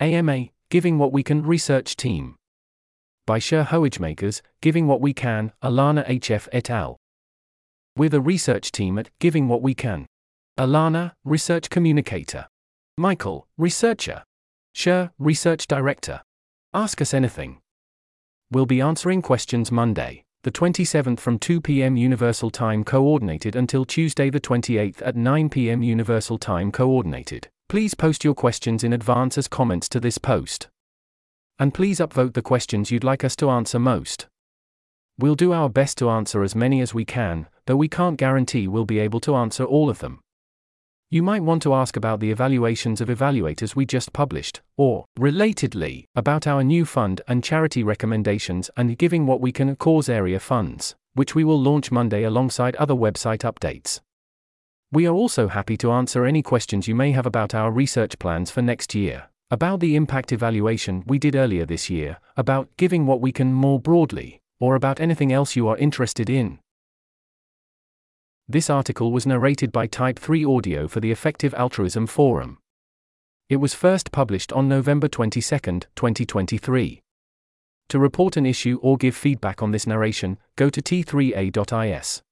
AMA, Giving What We Can Research Team. By Sjir Hoeijmakers, Giving What We Can, Alana HF et al. We're the research team at Giving What We Can. Alana, Research Communicator. Michael, Researcher. Sjir, Research Director. Ask us anything. We'll be answering questions Monday, the 27th from 2 p.m. Universal Time Coordinated until Tuesday the 28th at 9 p.m. Universal Time Coordinated. Please post your questions in advance as comments to this post. And please upvote the questions you'd like us to answer most. We'll do our best to answer as many as we can, though we can't guarantee we'll be able to answer all of them. You might want to ask about the evaluations of evaluators we just published, or, relatedly, about our new fund and charity recommendations and giving what we can cause area funds, which we will launch Monday alongside other website updates. We are also happy to answer any questions you may have about our research plans for next year, about the impact evaluation we did earlier this year, about giving what we can more broadly, or about anything else you are interested in. This article was narrated by Type 3 Audio for the Effective Altruism Forum. It was first published on November 22, 2023. To report an issue or give feedback on this narration, go to t3a.is.